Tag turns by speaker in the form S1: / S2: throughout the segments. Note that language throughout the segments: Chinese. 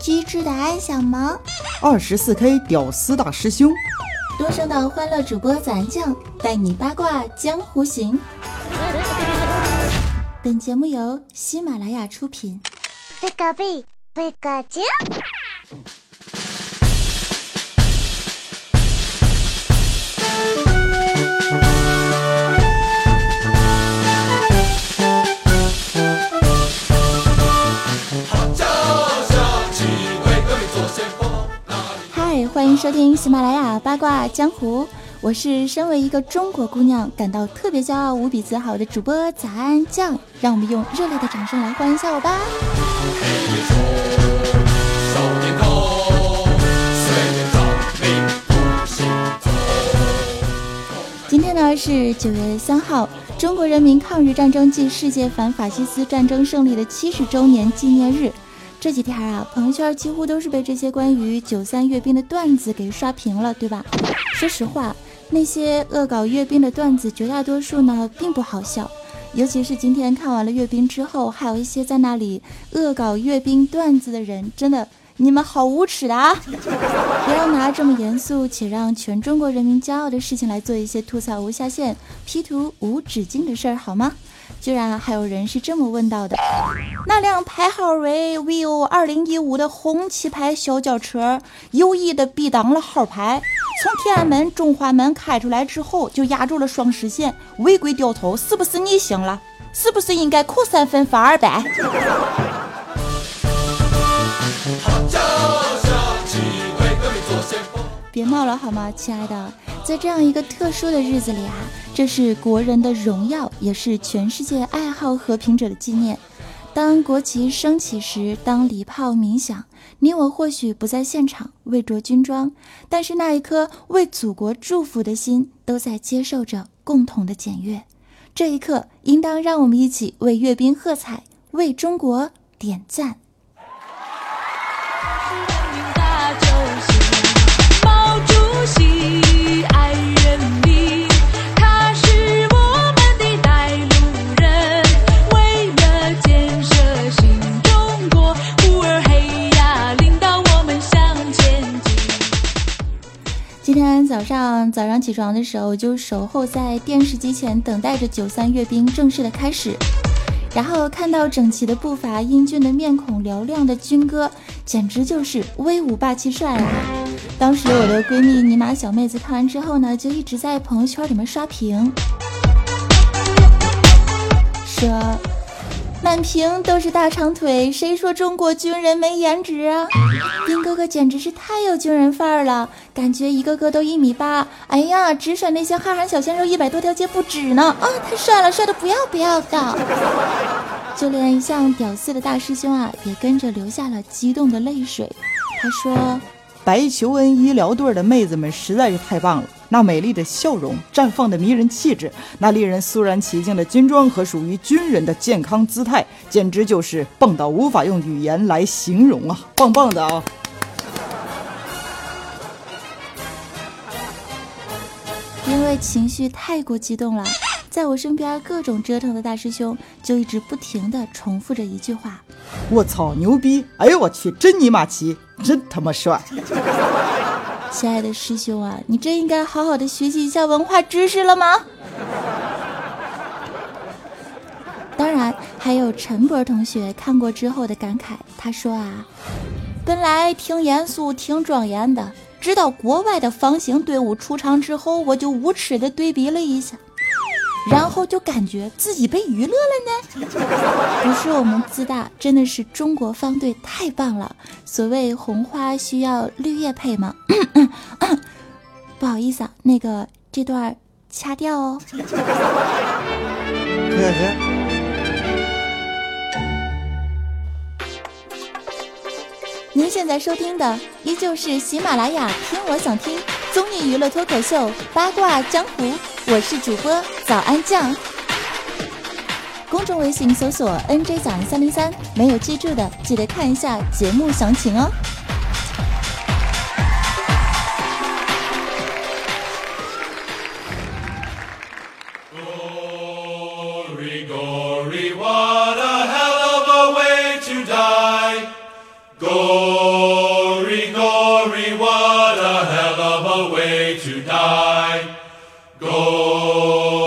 S1: 机智的安小萌，
S2: 二十四 K 屌丝大师兄，
S1: 多声的欢乐主播咱酱带你八卦江湖行。本节目由喜马拉雅出品。贝卡贝，贝卡酱。欢迎收听喜马拉雅八卦江湖，我是身为一个中国姑娘感到特别骄傲、无比自豪的主播早安酱，让我们用热烈的掌声来欢迎一下我吧。今天呢是九月三号，中国人民抗日战争暨世界反法西斯战争胜利的七十周年纪念日。这几天啊，朋友圈几乎都是被这些关于九三阅兵的段子给刷屏了，对吧？说实话，那些恶搞阅兵的段子，绝大多数呢并不好笑。尤其是今天看完了阅兵之后，还有一些在那里恶搞阅兵段子的人，真的，你们好无耻的啊！不要拿这么严肃且让全中国人民骄傲的事情来做一些吐槽无下限、P 图无止境的事儿，好吗？居然还有人是这么问到的：那辆牌号为 VO 二零一五的红旗牌小轿车，有意的避挡了号牌，从天安门中华门开出来之后，就压住了双实线，违规掉头，是不是逆行了？是不是应该扣三分罚二百？别闹了好吗，亲爱的，在这样一个特殊的日子里啊，这是国人的荣耀，也是全世界爱好和平者的纪念。当国旗升起时，当礼炮鸣响，你我或许不在现场，未着军装，但是那一颗为祖国祝福的心，都在接受着共同的检阅。这一刻，应当让我们一起为阅兵喝彩，为中国点赞。早上早上起床的时候，就守候在电视机前，等待着九三阅兵正式的开始。然后看到整齐的步伐、英俊的面孔、嘹亮的军歌，简直就是威武霸气帅啊！当时我的闺蜜尼玛小妹子看完之后呢，就一直在朋友圈里面刷屏，满屏都是大长腿，谁说中国军人没颜值啊？兵哥哥简直是太有军人范儿了，感觉一个个都一米八。哎呀，直甩那些哈韩小鲜肉一百多条街不止呢！啊，太帅了，帅的不要不要的。就连一向屌丝的大师兄啊，也跟着流下了激动的泪水。他说：“
S2: 白求恩医疗队的妹子们实在是太棒了。”那美丽的笑容，绽放的迷人气质，那令人肃然起敬的军装和属于军人的健康姿态，简直就是棒到无法用语言来形容啊！棒棒的啊！
S1: 因为情绪太过激动了，在我身边各种折腾的大师兄就一直不停的重复着一句话：“
S2: 我操，牛逼！哎呦我去，真尼玛奇，真他妈帅！”
S1: 亲爱的师兄啊，你真应该好好的学习一下文化知识了吗？当然，还有陈博同学看过之后的感慨，他说啊，本来挺严肃、挺庄严的，直到国外的方形队伍出场之后，我就无耻的对比了一下。然后就感觉自己被娱乐了呢，不是我们自大，真的是中国方队太棒了。所谓红花需要绿叶配吗？不好意思啊，那个这段掐掉哦。您现在收听的依旧是喜马拉雅听我想听综艺娱乐脱口秀八卦江湖。我是主播早安酱，公众微信搜索 “nj 早安三零三”，没有记住的记得看一下节目详情哦。Go
S3: Glory, what a hell of a way to die. Glory,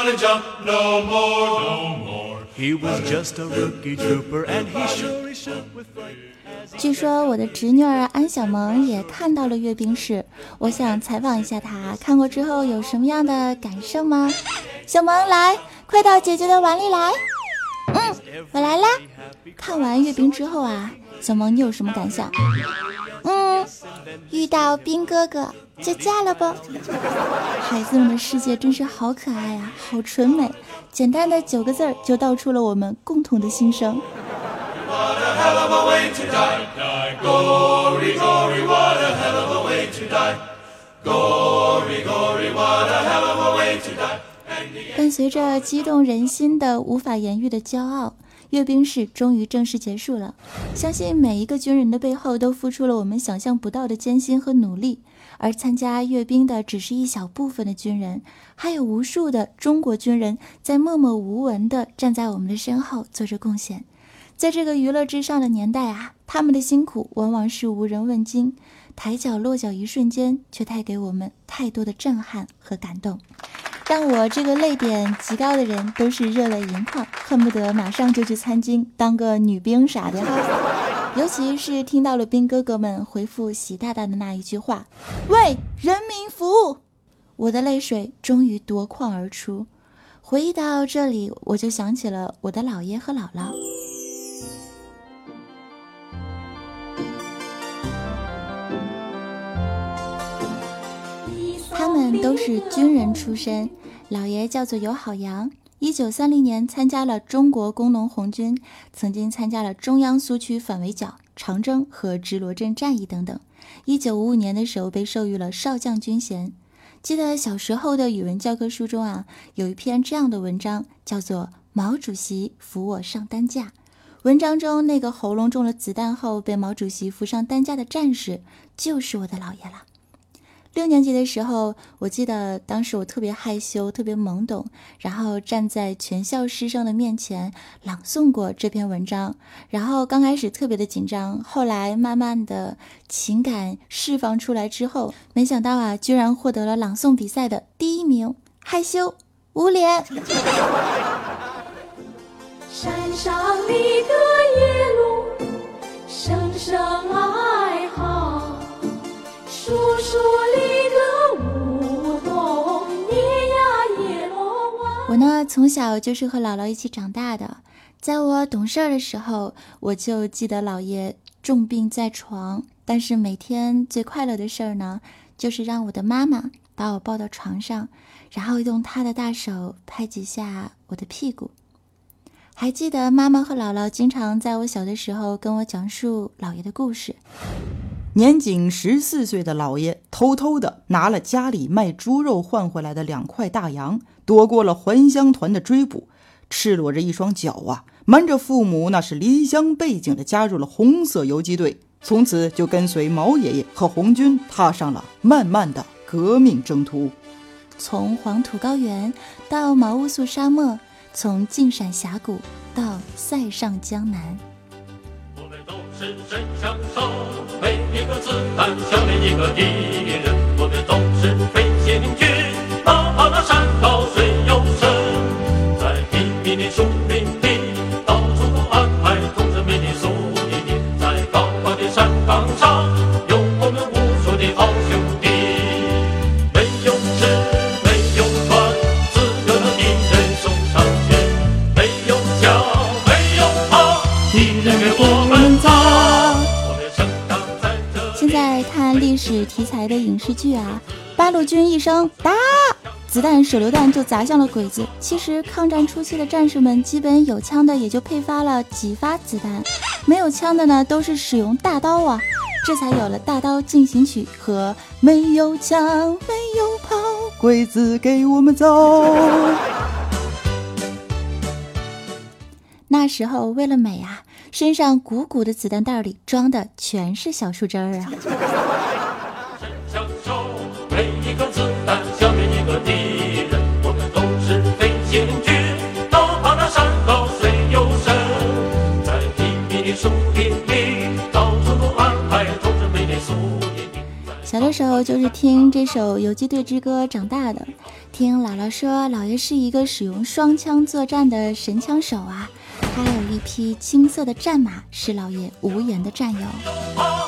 S3: Ain't gonna jump no more, no more.
S4: He was just a rookie trooper and he surely shook with fright.
S1: 据说我的侄女儿安小萌也看到了阅兵式，我想采访一下她，看过之后有什么样的感受吗？小萌，来，快到姐姐的碗里来。嗯，我来啦。看完阅兵之后啊，小萌你有什么感想？嗯，遇到兵哥哥就嫁了不？孩子们的世界真是好可爱呀，好纯美。简单的九个字儿就道出了我们共同的心声。伴随着激动人心的无法言喻的骄傲，阅兵式终于正式结束了。相信每一个军人的背后都付出了我们想象不到的艰辛和努力，而参加阅兵的只是一小部分的军人，还有无数的中国军人在默默无闻地站在我们的身后做着贡献。在这个娱乐至上的年代啊，他们的辛苦往往是无人问津，抬脚落脚一瞬间，却带给我们太多的震撼和感动，让我这个泪点极高的人都是热泪盈眶，恨不得马上就去参军，当个女兵啥的哈。尤其是听到了兵哥哥们回复习大大的那一句话：“为人民服务”，我的泪水终于夺眶而出。回忆到这里，我就想起了我的姥爷和姥姥。他们都是军人出身，老爷叫做尤好扬，一九三零年参加了中国工农红军，曾经参加了中央苏区反围剿、长征和直罗镇战役等等。一九五五年的时候被授予了少将军衔。记得小时候的语文教科书中啊，有一篇这样的文章，叫做《毛主席扶我上担架》。文章中那个喉咙中了子弹后被毛主席扶上担架的战士，就是我的姥爷了。六年级的时候，我记得当时我特别害羞，特别懵懂，然后站在全校师生的面前朗诵过这篇文章。然后刚开始特别的紧张，后来慢慢的情感释放出来之后，没想到啊，居然获得了朗诵比赛的第一名，害羞无脸。
S5: 山上的野鹿声声
S1: 呢，从小就是和姥姥一起长大的。在我懂事儿的时候，我就记得姥爷重病在床，但是每天最快乐的事儿呢，就是让我的妈妈把我抱到床上，然后用她的大手拍几下我的屁股。还记得妈妈和姥姥经常在我小的时候跟我讲述姥爷的故事。
S2: 年仅十四岁的老爷偷偷的拿了家里卖猪肉换回来的两块大洋，躲过了还乡团的追捕，赤裸着一双脚啊，瞒着父母那是离乡背井的加入了红色游击队，从此就跟随毛爷爷和红军踏上了漫漫的革命征途。
S1: 从黄土高原到毛乌素沙漠，从晋陕峡谷到塞上江南。
S3: 我们都是神枪手，每子弹消灭一个敌人。我们都是飞行军，哪怕那山高
S1: 视剧啊，八路军一声打，子弹手榴弹就砸向了鬼子。其实抗战初期的战士们，基本有枪的也就配发了几发子弹，没有枪的呢，都是使用大刀啊。这才有了《大刀进行曲》和没有枪没有炮。
S2: 鬼子给我们走。
S1: 那时候为了美啊，身上鼓鼓的子弹袋里装的全是小树枝儿啊。
S3: 时
S1: 候就是听这首《游击队之歌》长大的。听姥姥说，姥爷是一个使用双枪作战的神枪手啊，他有一匹青色的战马，是姥爷无言的战友。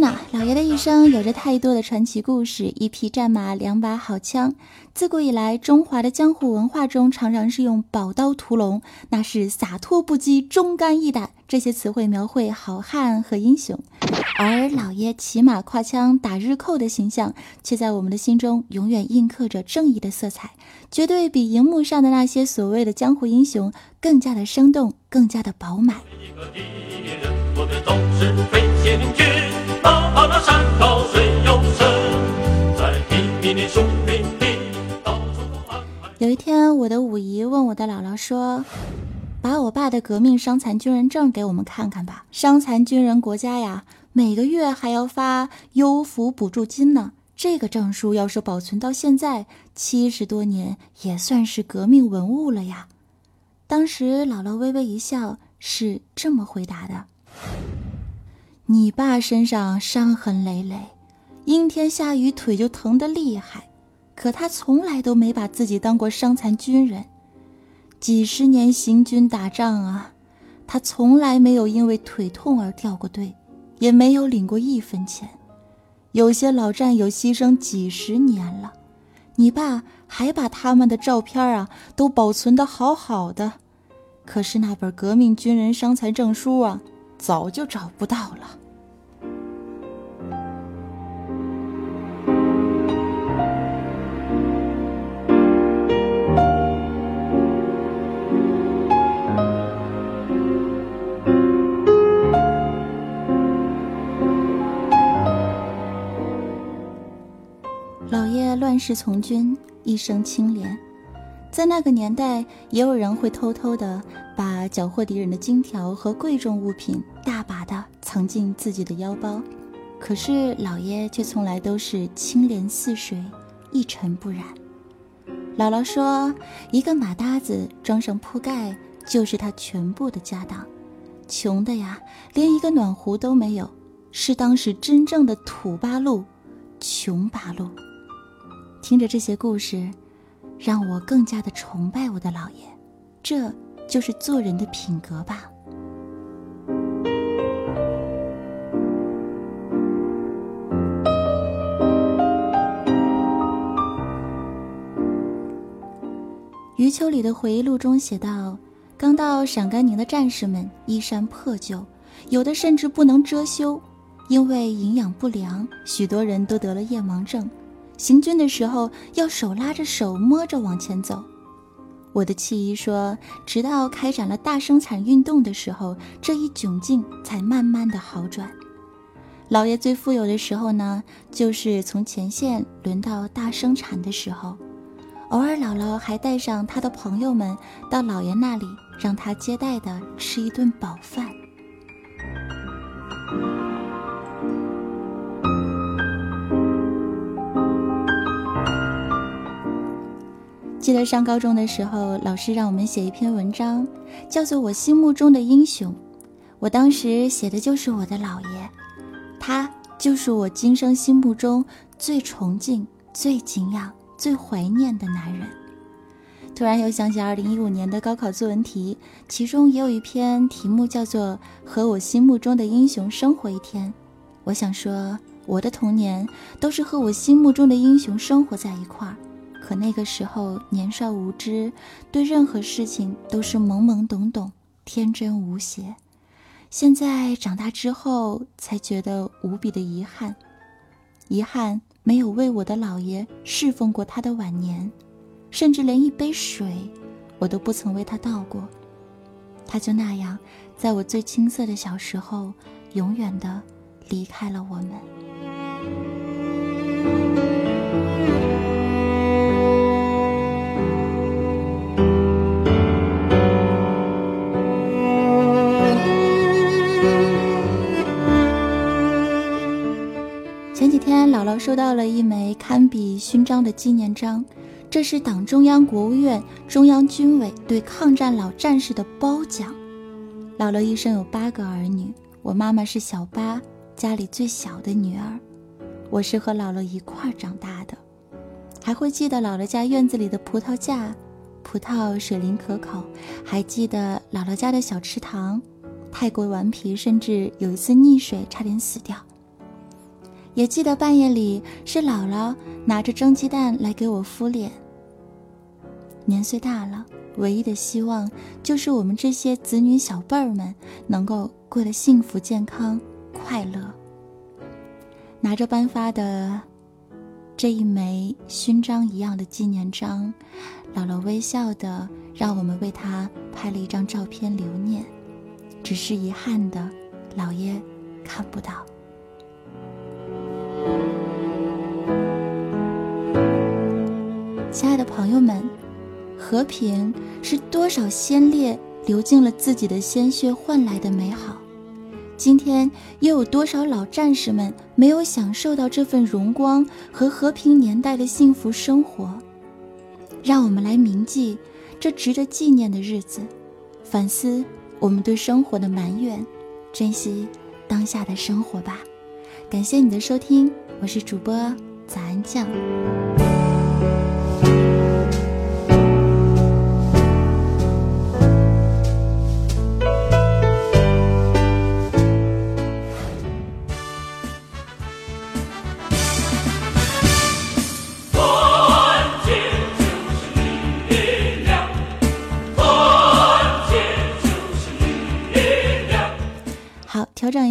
S1: 老爷的一生有着太多的传奇故事，一匹战马，两把好枪。自古以来，中华的江湖文化中常常是用宝刀屠龙，那是洒脱不羁、忠肝义胆这些词汇描绘好汉和英雄。而老爷骑马跨枪打日寇的形象，却在我们的心中永远印刻着正义的色彩，绝对比荧幕上的那些所谓的江湖英雄更加的生动，更加的饱满。有一天，我的五姨问我的姥姥说：“把我爸的革命伤残军人证给我们看看吧。伤残军人国家呀，每个月还要发优抚补助金呢。这个证书要是保存到现在，七十多年也算是革命文物了呀。”当时姥姥微微一笑，是这么回答的。你爸身上伤痕累累，阴天下雨腿就疼得厉害，可他从来都没把自己当过伤残军人。几十年行军打仗啊，他从来没有因为腿痛而掉过队，也没有领过一分钱。有些老战友牺牲几十年了，你爸还把他们的照片啊都保存得好好的，可是那本革命军人伤残证书啊，早就找不到了。爷乱世从军，一生清廉。在那个年代，也有人会偷偷的把缴获敌人的金条和贵重物品大把的藏进自己的腰包。可是老爷却从来都是清廉似水，一尘不染。姥姥说，一个马搭子装上铺盖，就是他全部的家当。穷的呀，连一个暖壶都没有，是当时真正的土八路，穷八路。听着这些故事，让我更加的崇拜我的姥爷，这就是做人的品格吧。余秋里的回忆录中写道：“刚到陕甘宁的战士们衣衫破旧，有的甚至不能遮羞，因为营养不良，许多人都得了夜盲症。”行军的时候要手拉着手摸着往前走，我的七姨说，直到开展了大生产运动的时候，这一窘境才慢慢的好转。老爷最富有的时候呢，就是从前线轮到大生产的时候，偶尔姥姥还带上他的朋友们到老爷那里，让他接待的吃一顿饱饭。记得上高中的时候，老师让我们写一篇文章，叫做《我心目中的英雄》。我当时写的就是我的姥爷，他就是我今生心目中最崇敬、最敬仰、最怀念的男人。突然又想起2015年的高考作文题，其中也有一篇题目叫做《和我心目中的英雄生活一天》。我想说，我的童年都是和我心目中的英雄生活在一块儿。可那个时候年少无知，对任何事情都是懵懵懂懂、天真无邪。现在长大之后，才觉得无比的遗憾，遗憾没有为我的姥爷侍奉过他的晚年，甚至连一杯水，我都不曾为他倒过。他就那样，在我最青涩的小时候，永远的离开了我们。天姥姥收到了一枚堪比勋章的纪念章，这是党中央、国务院、中央军委对抗战老战士的褒奖。姥姥一生有八个儿女，我妈妈是小八，家里最小的女儿。我是和姥姥一块儿长大的，还会记得姥姥家院子里的葡萄架，葡萄水灵可口，还记得姥姥家的小池塘，太过顽皮，甚至有一次溺水差点死掉。也记得半夜里是姥姥拿着蒸鸡蛋来给我敷脸。年岁大了，唯一的希望就是我们这些子女小辈儿们能够过得幸福、健康、快乐。拿着颁发的这一枚勋章一样的纪念章，姥姥微笑的让我们为她拍了一张照片留念。只是遗憾的，姥爷看不到。亲爱的朋友们，和平是多少先烈流尽了自己的鲜血换来的美好。今天又有多少老战士们没有享受到这份荣光和和平年代的幸福生活？让我们来铭记这值得纪念的日子，反思我们对生活的埋怨，珍惜当下的生活吧。感谢你的收听，我是主播早安酱。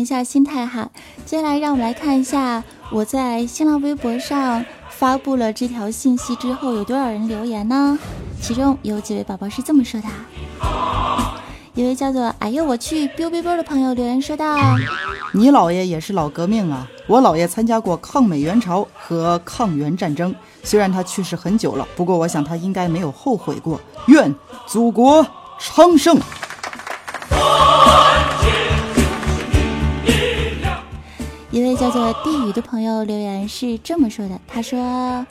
S1: 下心态哈。接下来，让我们来看一下我在新浪微博上发布了这条信息之后，有多少人留言呢？其中有几位宝宝是这么说的：一位叫做“哎呦我去 biu biu biu” 的朋友留言说道：“
S2: 你姥爷也是老革命啊！我姥爷参加过抗美援朝和抗元战争，虽然他去世很久了，不过我想他应该没有后悔过。愿祖国昌盛！
S1: 叫做地宇的朋友留言是这么说的：“他说，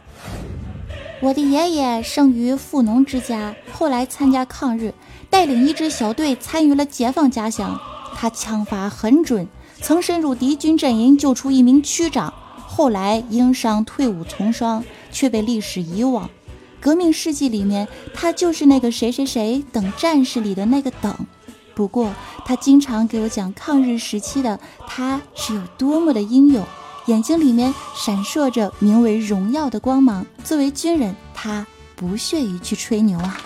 S1: 我的爷爷生于富农之家，后来参加抗日，带领一支小队参与了解放家乡。他枪法很准，曾深入敌军阵营救出一名区长，后来因伤退伍从双，却被历史遗忘。革命事迹里面，他就是那个谁谁谁等战士里的那个等。”不过，他经常给我讲抗日时期的他是有多么的英勇，眼睛里面闪烁着名为荣耀的光芒。作为军人，他不屑于去吹牛啊。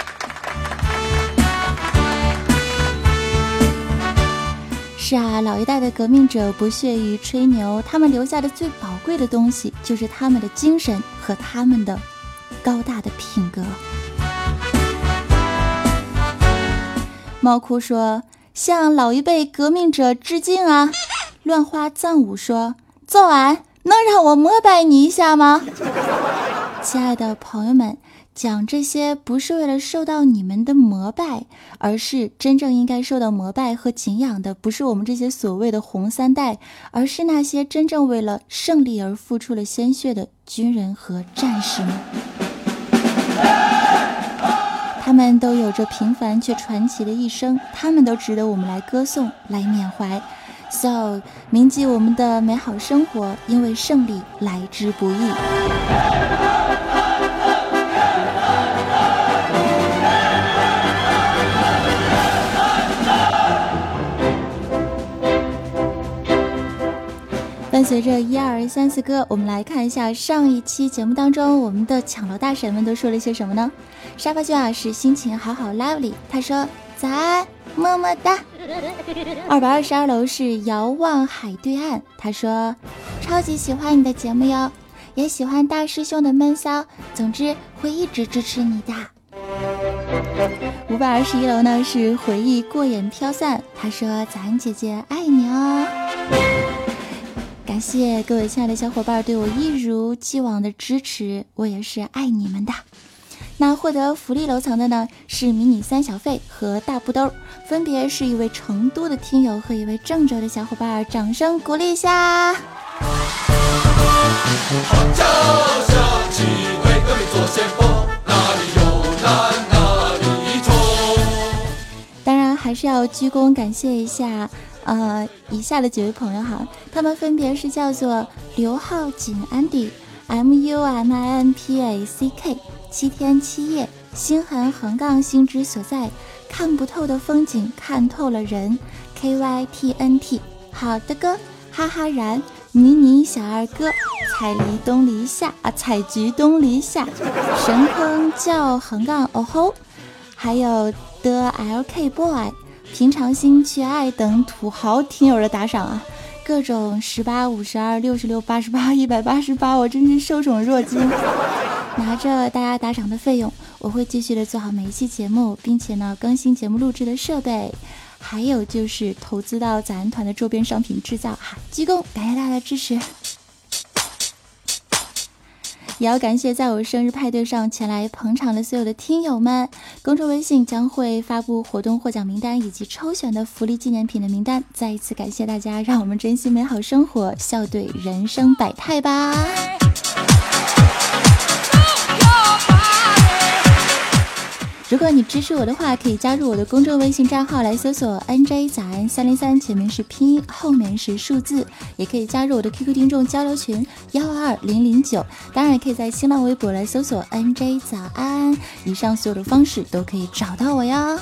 S1: 是啊，老一代的革命者不屑于吹牛，他们留下的最宝贵的东西就是他们的精神和他们的高大的品格。猫哭说：“向老一辈革命者致敬啊！”乱花赞舞说：“早安，能让我膜拜你一下吗？”亲爱的朋友们，讲这些不是为了受到你们的膜拜，而是真正应该受到膜拜和敬仰的，不是我们这些所谓的红三代，而是那些真正为了胜利而付出了鲜血的军人和战士们。他们都有着平凡却传奇的一生，他们都值得我们来歌颂、来缅怀。So，铭记我们的美好生活，因为胜利来之不易。伴随着一二三四歌，我们来看一下上一期节目当中，我们的抢楼大神们都说了些什么呢？沙发君啊是心情好好 lovely，他说早安，么么哒。二百二十二楼是遥望海对岸，他说超级喜欢你的节目哟，也喜欢大师兄的闷骚，总之会一直支持你的。五百二十一楼呢是回忆过眼飘散，他说早安姐姐爱你哦。感谢各位亲爱的小伙伴对我一如既往的支持，我也是爱你们的。那获得福利楼层的呢，是迷你三小费和大布兜，分别是一位成都的听友和一位郑州的小伙伴，掌声鼓励一下。
S3: 当然还是
S1: 要鞠躬感谢一下。呃，以下的几位朋友哈，他们分别是叫做刘浩锦、Andy、M U M I N P A C K、七天七夜、心痕横杠心之所在、看不透的风景看透了人、K Y T N T、好的哥、哈哈然、妮妮小二哥、彩梨东篱下啊，采菊东篱下、神坑叫横杠哦吼。还有的 LK boy、平常心去爱等土豪听友的打赏啊，各种十八、五十二、六十六、八十八、一百八十八，我真是受宠若惊。拿着大家打赏的费用，我会继续的做好每一期节目，并且呢更新节目录制的设备，还有就是投资到咱团的周边商品制造哈，鞠躬感谢大家的支持。也要感谢在我生日派对上前来捧场的所有的听友们。公众微信将会发布活动获奖名单以及抽选的福利纪念品的名单。再一次感谢大家，让我们珍惜美好生活，笑对人生百态吧。如果你支持我的话，可以加入我的公众微信账号来搜索 “nj 早安三零三”，前面是拼音，后面是数字。也可以加入我的 QQ 听众交流群幺二二零零九。当然，也可以在新浪微博来搜索 “nj 早安”。以上所有的方式都可以找到我哟。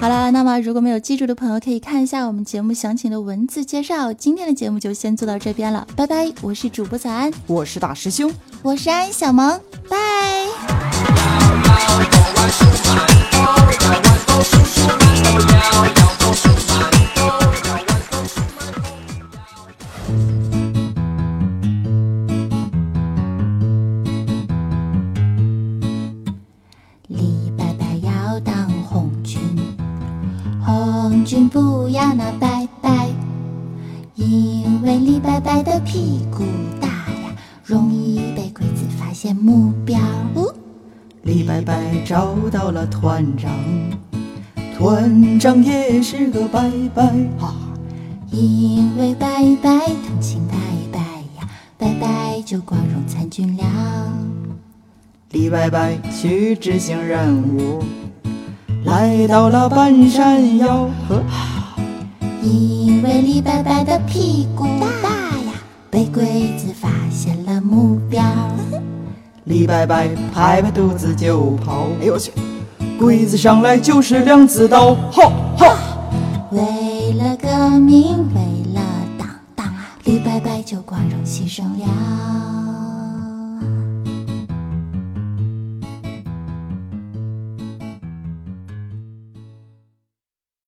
S1: 好啦，那么如果没有记住的朋友，可以看一下我们节目详情的文字介绍。今天的节目就先做到这边了，拜拜！我是主播早安，
S2: 我是大师兄。
S1: 我是安小萌，拜。李伯伯
S2: 找到了团长，团长也是个拜拜啊。
S1: 因为拜拜同情拜拜呀，拜拜就光荣参军了。
S2: 李伯伯去执行任务，来到了半山腰。呵
S1: 因为李伯伯的屁股大呀，被鬼子发现了目标。
S2: 李白白拍拍肚子就跑，哎呦我去！鬼子上来就是两子刀，吼吼！
S1: 为了革命，为了党党啊，李白白就光荣牺牲了。